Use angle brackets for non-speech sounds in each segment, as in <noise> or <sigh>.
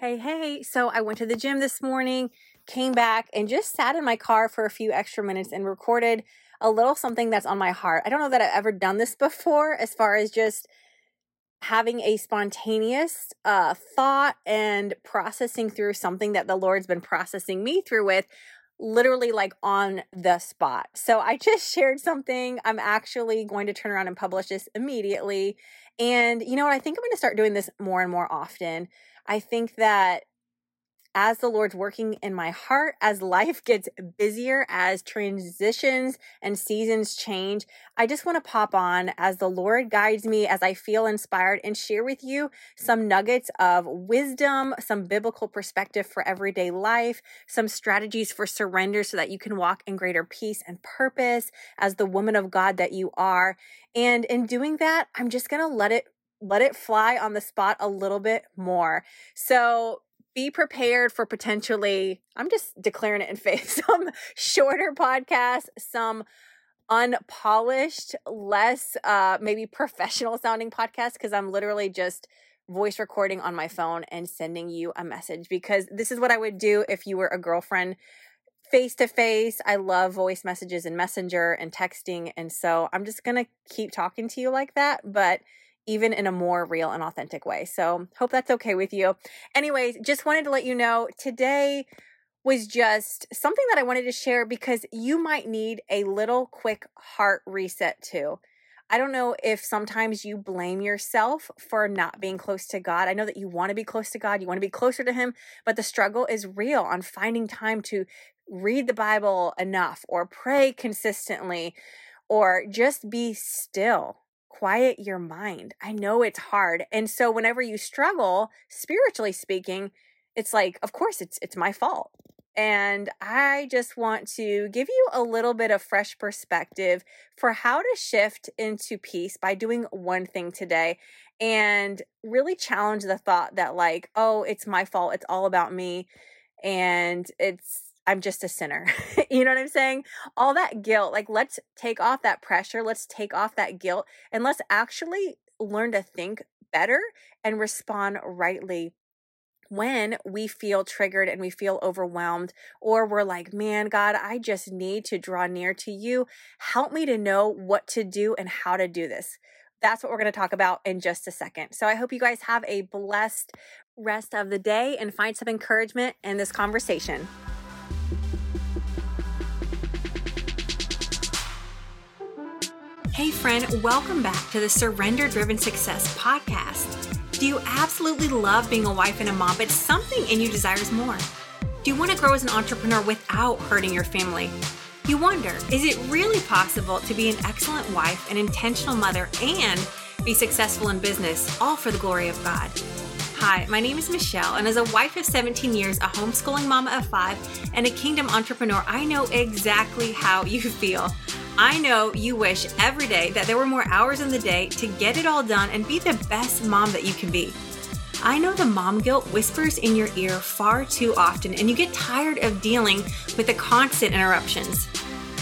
Hey, hey. So I went to the gym this morning, came back, and just sat in my car for a few extra minutes and recorded a little something that's on my heart. I don't know that I've ever done this before, as far as just having a spontaneous uh, thought and processing through something that the Lord's been processing me through with literally like on the spot. So I just shared something. I'm actually going to turn around and publish this immediately. And you know what? I think I'm going to start doing this more and more often. I think that as the Lord's working in my heart, as life <laughs> gets busier, as transitions and seasons change, I just want to pop on as the Lord guides me, as I feel inspired, and share with you some nuggets of wisdom, some biblical perspective for everyday life, some strategies for surrender so that you can walk in greater peace and purpose as the woman of God that you are. And in doing that, I'm just going to let it let it fly on the spot a little bit more. So be prepared for potentially, I'm just declaring it in <laughs> faith, some shorter podcasts, some unpolished, less uh maybe professional sounding podcasts because I'm literally just voice recording on my phone and sending you a message because this is what I would do if you were a girlfriend face to face. I love voice messages and messenger and texting and so I'm just going to keep talking to you like that, but even in a more real and authentic way. So, hope that's okay with you. Anyways, just wanted to let you know today was just something that I wanted to share because you might need a little quick heart reset too. I don't know if sometimes you blame yourself for not being close to God. I know that you want to be close to God, you want to be closer to Him, but the struggle is real on finding time to read the Bible enough or pray consistently or just be still quiet your mind. I know it's hard. And so whenever you struggle, spiritually speaking, it's like, of course it's it's my fault. And I just want to give you a little bit of fresh perspective for how to shift into peace by doing one thing today and really challenge the thought that, like, oh, it's my fault. It's all about me. And it's I'm just a sinner. <laughs> you know what I'm saying? All that guilt, like let's take off that pressure, let's take off that guilt, and let's actually learn to think better and respond rightly when we feel triggered and we feel overwhelmed, or we're like, man, God, I just need to draw near to you. Help me to know what to do and how to do this. That's what we're going to talk about in just a second. So I hope you guys have a blessed rest of the day and find some encouragement in this conversation. Hey, friend, welcome back to the Surrender Driven Success podcast. Do you absolutely love being a wife and a mom, but something in you desires more? Do you want to grow as an entrepreneur without hurting your family? You wonder, is it really possible to be an excellent wife, an intentional mother, and be successful in business, all for the glory of God? Hi, my name is Michelle, and as a wife of 17 years, a homeschooling mama of five, and a kingdom entrepreneur, I know exactly how you <laughs> feel. I know you wish every day that there were more hours in the day to get it all done and be the best mom that you can be. I know the mom guilt whispers in your ear far too often, and you get tired of dealing with the constant interruptions.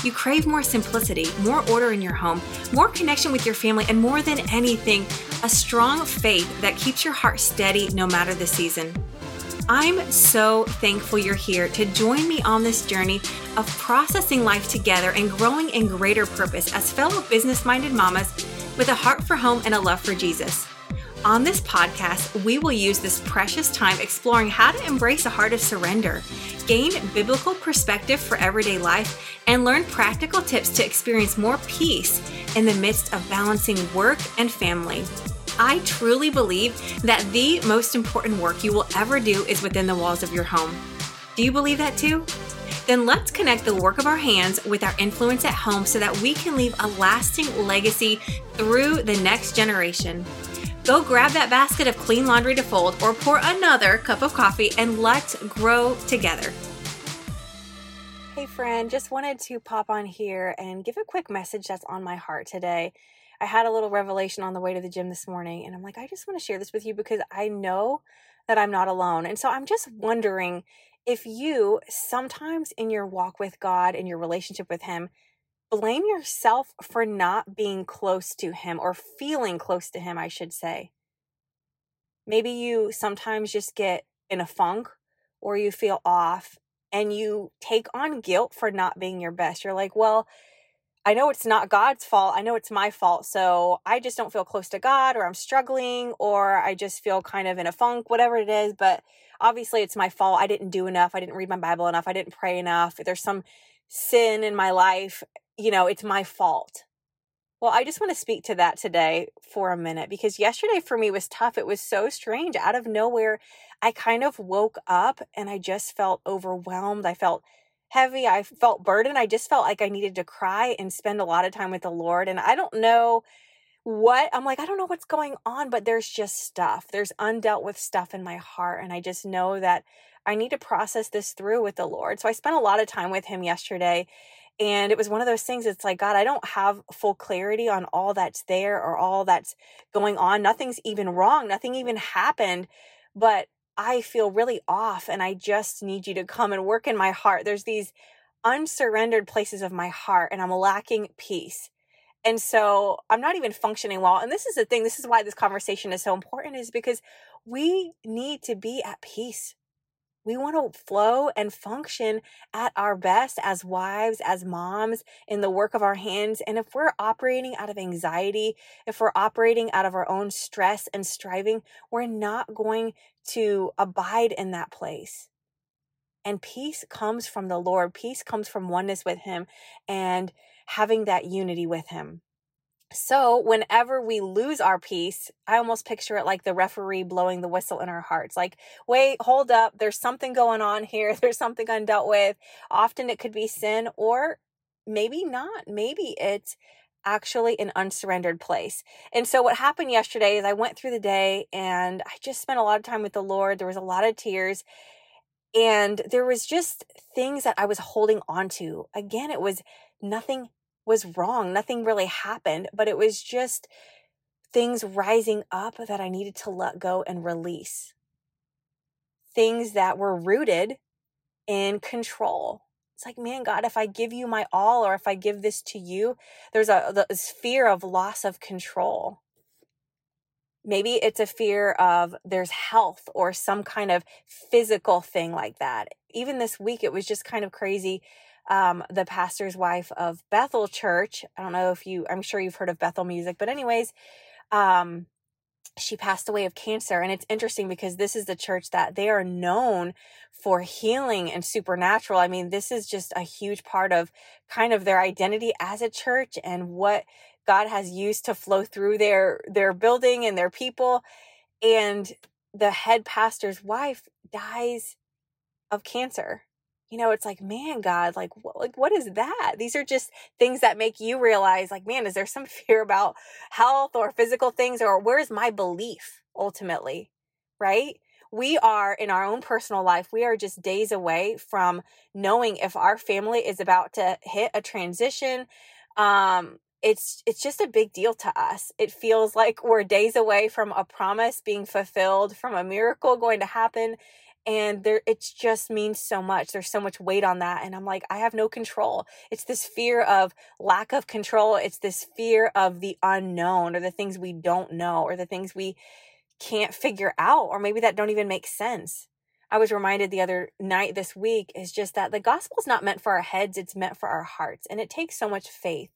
You crave more simplicity, more order in your home, more connection with your family, and more than anything, a strong faith that keeps your heart steady no matter the season. I'm so thankful you're here to join me on this journey of processing life together and growing in greater purpose as fellow business minded mamas with a heart for home and a love for Jesus. On this podcast, we will use this precious time exploring how to embrace a heart of surrender, gain biblical perspective for everyday life, and learn practical tips to experience more peace in the midst of balancing work and family. I truly believe that the most important work you will ever do is within the walls of your home. Do you believe that too? Then let's connect the work of our hands with our influence at home so that we can leave a lasting legacy through the next generation. Go grab that basket of clean laundry to fold or pour another cup of coffee and let's grow together. Hey, friend, just wanted to pop on here and give a quick message that's on my heart today. I had a little revelation on the way to the gym this morning, and I'm like, I just want to share this with you because I know that I'm not alone. And so I'm just wondering if you sometimes in your walk with God, in your relationship with Him, blame yourself for not being close to Him or feeling close to Him, I should say. Maybe you sometimes just get in a funk or you feel off and you take on guilt for not being your best. You're like, well, I know it's not God's fault. I know it's my fault. So I just don't feel close to God or I'm struggling or I just feel kind of in a funk, whatever it is. But obviously it's my fault. I didn't do enough. I didn't read my Bible enough. I didn't pray enough. There's some sin in my life. You know, it's my fault. Well, I just want to speak to that today for a minute because yesterday for me was tough. It was so strange. Out of nowhere, I kind of woke up and I just felt overwhelmed. I felt heavy. I felt burdened. I just felt like I needed to cry and spend a lot of time with the Lord. And I don't know what I'm like, I don't know what's going on, but there's just stuff. There's undealt with stuff in my heart. And I just know that I need to process this through with the Lord. So I spent a lot of time with Him yesterday and it was one of those things, it's like, God, I don't have full clarity on all that's there or all that's going on. Nothing's even wrong. Nothing even happened. But I feel really off and I just need you to come and work in my heart. There's these unsurrendered places of my heart and I'm lacking peace. And so I'm not even functioning well. And this is the thing, this is why this conversation is so important, is because we need to be at peace we want to flow and function at our best as wives, as moms, in the work of our hands. And if we're operating out of anxiety, if we're operating out of our own stress and striving, we're not going to abide in that place. And peace comes from the Lord, peace comes from oneness with Him and having that unity with Him. So, whenever we lose our peace, I almost picture it like the referee blowing the whistle in our hearts. Like, wait, hold up, there's something going on here, <laughs> there's something undealt with. Often it could be sin, or maybe not. Maybe it's actually an unsurrendered place. And so, what happened yesterday is I went through the day and I just spent a lot of time with the Lord. There was a lot of tears. And there was just things that I was holding on to. Again, it was nothing was wrong. Nothing really happened, but it was just things rising up that I needed to let go and release. Things that were rooted in control. It's like, man, God, if I give you my all or if I give this to you, there's a this fear of loss of control. Maybe it's a fear of there's health or some kind of physical thing like that. Even this week, it was just kind of crazy um, the pastor's wife of Bethel Church. I don't know if you, I'm sure you've heard of Bethel music, but anyways, um, she passed away of cancer. And it's interesting because this is the church that they are known for healing and supernatural. I mean, this is just a huge part of kind of their identity as a church and what God has used to flow through their their building and their people. And the head pastor's wife dies of cancer you know, it's like, man, God, like, what, like, what is that? These are just things that make you realize, like, man, is there some <laughs> fear about health or physical things, or where's my belief ultimately, right? We are in our own personal life, we are just days away from knowing if our family is about to hit a transition. Um, it's it's just a big deal to us. It feels like we're days away from a promise being fulfilled, from a miracle going to happen and there it just means so much. There's so much weight on that and i'm like i have no control. It's this fear of lack of control. It's this fear of the unknown or the things we don't know or the things we can't figure out or maybe that don't even make sense. I was reminded the other night this week is just that the gospel is not meant for our heads it's meant for our hearts and it takes so much faith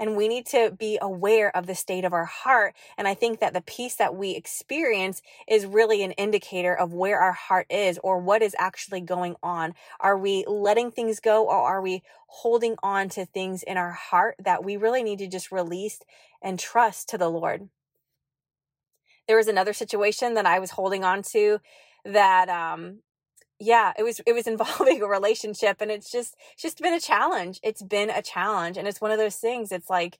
and we need to be aware of the state of our heart. And I think that the peace that we experience is really an indicator of where our heart is or what is actually going on. Are we letting things go or are we holding on to things in our heart that we really need to just release and trust to the Lord? There was another situation that I was holding on to that um yeah it was it was <laughs> involving a relationship and it's just it's just been a challenge. It's been a challenge and it's one of those things it's like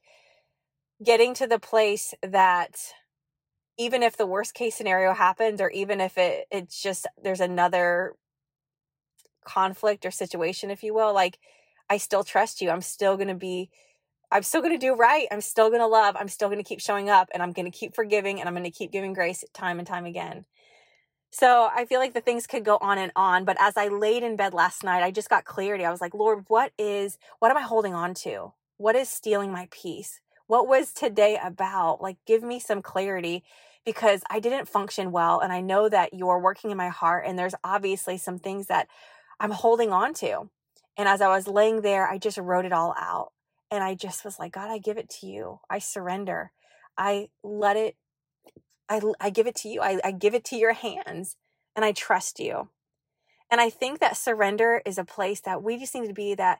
getting to the place that even if the worst case scenario happens or even if it it's just there's another conflict or situation if you will like i still trust you. I'm still going to be i'm still going to do right. I'm still going to love. I'm still going to keep showing up and i'm going to keep forgiving and i'm going to keep giving grace time and time again so I feel like the things could go on and on. But as I laid in bed last night, I just got clarity. I was like, Lord, what is, what am I holding on to? What is stealing my peace? What was today about? Like, give me some clarity. because I didn't function well. And I know that you're working in my heart. And there's obviously some things that I'm holding on to. And as I was laying there, I just wrote it all out. And I just was like, God, I give it to you. I surrender. I let it, I, I give it to you. I, I give it to your hands and I trust you. And I think that surrender is a place that we just need to be that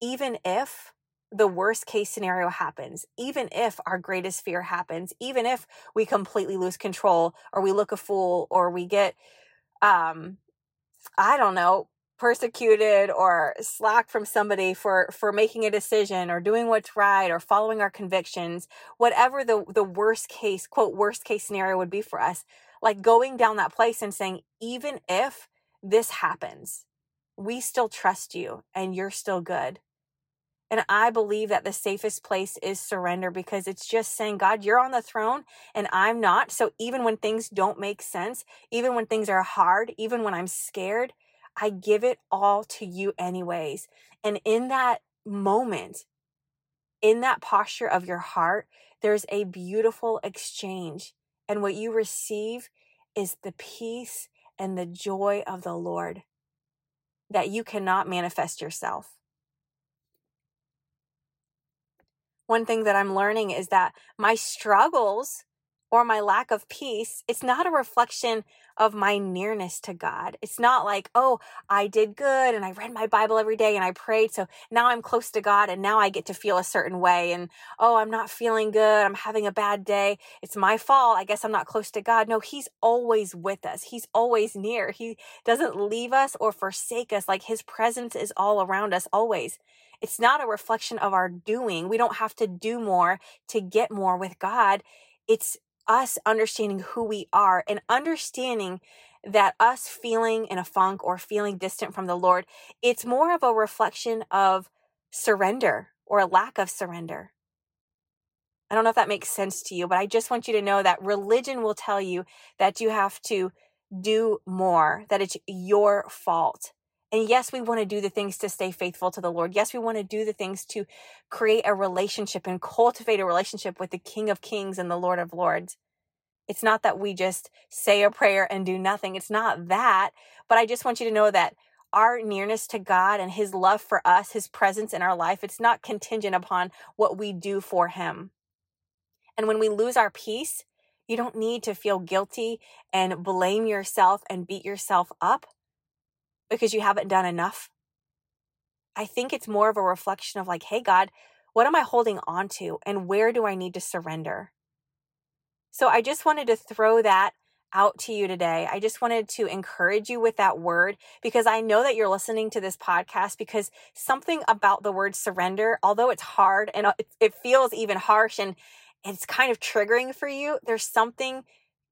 even if the worst case scenario happens, even if our greatest fear happens, even if we completely lose control or we look a fool or we get, um, I don't know, persecuted or slack from somebody for for making a decision or doing what's right or following our convictions whatever the the worst case quote worst case scenario would be for us like going down that place and saying even if this happens we still trust you and you're still good and I believe that the safest place is surrender because it's just saying, God, you're on the throne and I'm not. So even when things don't make sense, even when things are hard, even when I'm scared, I give it all to you, anyways. And in that moment, in that posture of your heart, there's a beautiful exchange. And what you receive is the peace and the joy of the Lord that you cannot manifest yourself. One thing that I'm learning is that my struggles or my lack of peace, it's not a reflection of my nearness to God. It's not like, oh, I did good and I read my Bible every day and I prayed. So now I'm close to God and now I get to feel a certain way. And oh, I'm not feeling good. I'm having a bad day. It's my fault. I guess I'm not close to God. No, He's always with us. He's always near. He doesn't leave us or forsake us. Like His presence is all around us always. It's not a reflection of our doing. We don't have to do more to get more with God. It's us understanding who we are and understanding that us feeling in a funk or feeling distant from the Lord, it's more of a reflection of surrender or a lack of surrender. I don't know if that makes sense to you, but I just want you to know that religion will tell you that you have to do more, that it's your fault. And yes, we want to do the things to stay faithful to the Lord. Yes, we want to do the things to create a relationship and cultivate a relationship with the King of Kings and the Lord of Lords. It's not that we just say a prayer and do nothing. It's not that. But I just want you to know that our nearness to God and His love for us, His presence in our life, it's not contingent upon what we do for Him. And when we lose our peace, you don't need to feel guilty and blame yourself and beat yourself up because you haven't done enough. I think it's more of a reflection of like, hey, God, what am I holding on to and where do I need to surrender? So I just wanted to throw that out to you today. I just wanted to encourage you with that word because I know that you're listening to this podcast because something about the word surrender, although it's hard and uh, it feels even harsh and it's kind of triggering for you, there's something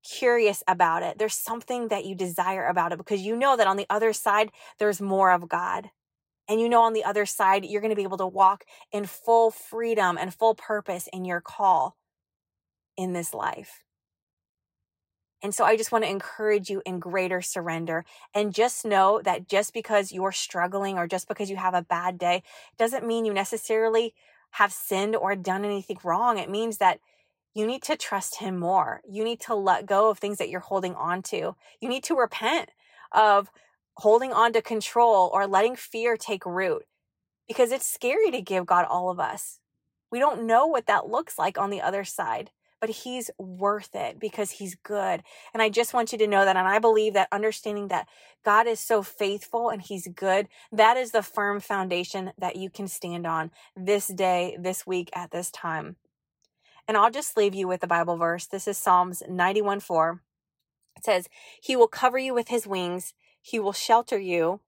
curious about it. There's something that you desire about it because you know that on the other side, there's more of God. And you know, on the other side, you're going to be able to walk in full freedom and full purpose in your call in this life. And so I just want to encourage you in greater surrender. And just know that just because you're struggling or just because you have a bad day doesn't mean you necessarily have sinned or done anything wrong. It means that you need to trust him more. You need to let go of things that you're holding on to. You need to repent of holding on to control or letting fear take root because it's scary to give God all of us. We don't know what that looks like on the other side, but he's worth it because he's good. And I just want you to know that. And I believe that understanding that God is so faithful and he's good, that is the firm foundation that you can stand on this day, this week, at this time. And I'll just leave you with the Bible verse. This is Psalms 91 4. It says, He will cover you with His wings, He will shelter you.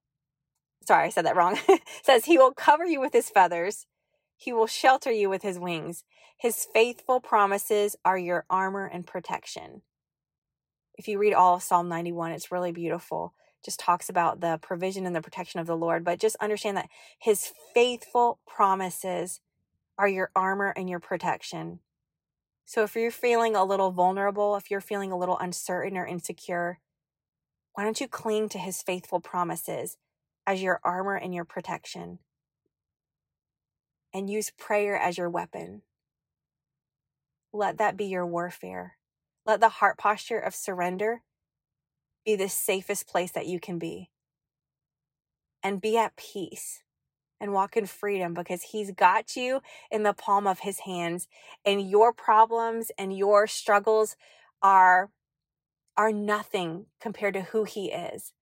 Sorry, I said that wrong. <laughs> says, He will cover you with His feathers, He will shelter you with His wings. His faithful promises are your armor and protection. If you read all of Psalm 91, it's really beautiful. Just talks about the provision and the protection of the Lord, but just understand that His faithful promises are your armor and your protection. So if you're feeling a little vulnerable, if you're feeling a little uncertain or insecure, why don't you cling to his faithful promises as your armor and your protection? And use prayer as your weapon. Let that be your warfare. Let the heart posture of surrender be the safest place that you can be. And be at peace and walk in freedom because He's got you in the palm of His hands. And your problems and your struggles are, are nothing compared to who He is.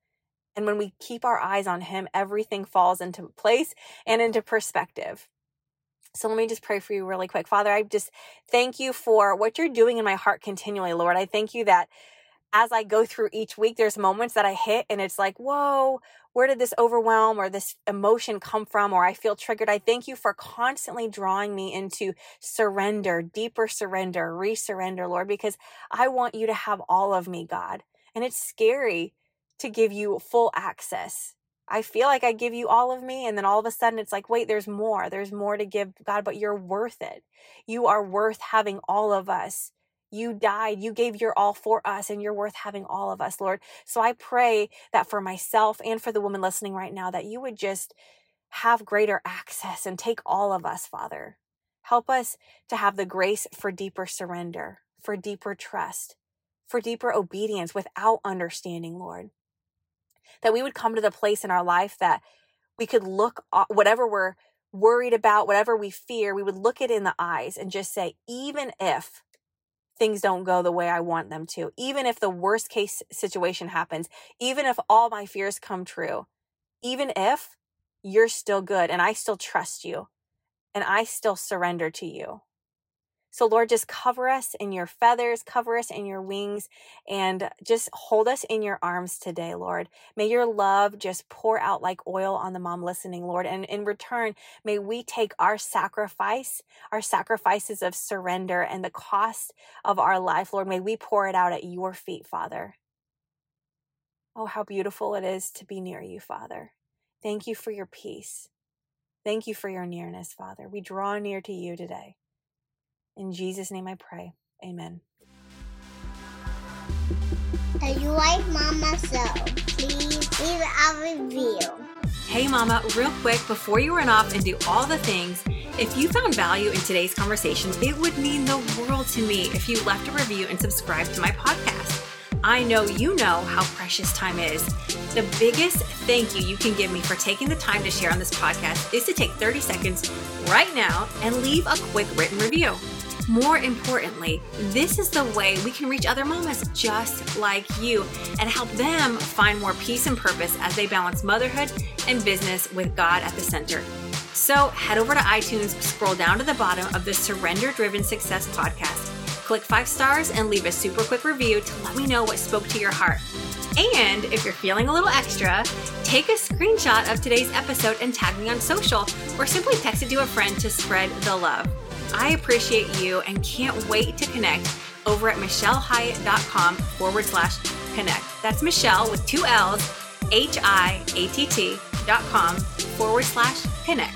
And when we keep our eyes on Him, everything falls into place and into perspective. So let me just pray for you really quick. Father, I just thank you for what you're doing in my heart continually, Lord. I thank you that as I go through each week, there's moments that I hit and it's like, whoa, where did this overwhelm or this emotion come from? Or I feel triggered. I thank you for constantly drawing me into surrender, deeper surrender, resurrender, Lord, because I want you to have all of me, God. And it's scary to give you full access. I feel like I give you all of me, and then all of a sudden it's like, wait, there's more. There's more to give God, but you're worth it. You are worth having all of us. You died. You gave your all for us, and you're worth having all of us, Lord. So I pray that for myself and for the woman listening right now, that you would just have greater access and take all of us, Father. Help us to have the grace for deeper surrender, for deeper trust, for deeper obedience without understanding, Lord. That we would come to the place in our life that we could look, whatever we're worried about, whatever we fear, we would look it in the eyes and just say, even if things don't go the way I want them to, even if the worst case situation happens, even if all my fears come true, even if you're still good and I still trust you and I still surrender to you. So, Lord, just cover us in your feathers, cover us in your wings, and just hold us in your arms today, Lord. May your love just pour out like oil on the mom listening, Lord. And in return, may we take our sacrifice, our sacrifices of surrender, and the cost of our life, Lord. May we pour it out at your feet, Father. Oh, how beautiful it is to be near you, Father. Thank you for your peace. Thank you for your nearness, Father. We draw near to you today. In Jesus' name I pray. Amen. If you like Mama So, please leave a review. Hey, Mama, real quick, before you run off and do all the things, if you found value in today's conversation, it would mean the world to me if you left a review and subscribed to my podcast. I know you know how precious time is. The biggest thank you you can give me for taking the time to share on this podcast is to take 30 seconds right now and leave a quick written review. More importantly, this is the way we can reach other mamas just like you and help them find more peace and purpose as they balance motherhood and business with God at the center. So head over to iTunes, scroll down to the bottom of the Surrender Driven Success podcast. Click five stars and leave a super quick review to let me know what spoke to your heart. And if you're feeling a little extra, take a screenshot of today's episode and tag me on social, or simply text it to a friend to spread the love. I appreciate you and can't wait to connect over at michellehiatt.com forward slash connect. That's Michelle with two L's, H I A T T dot com forward slash connect.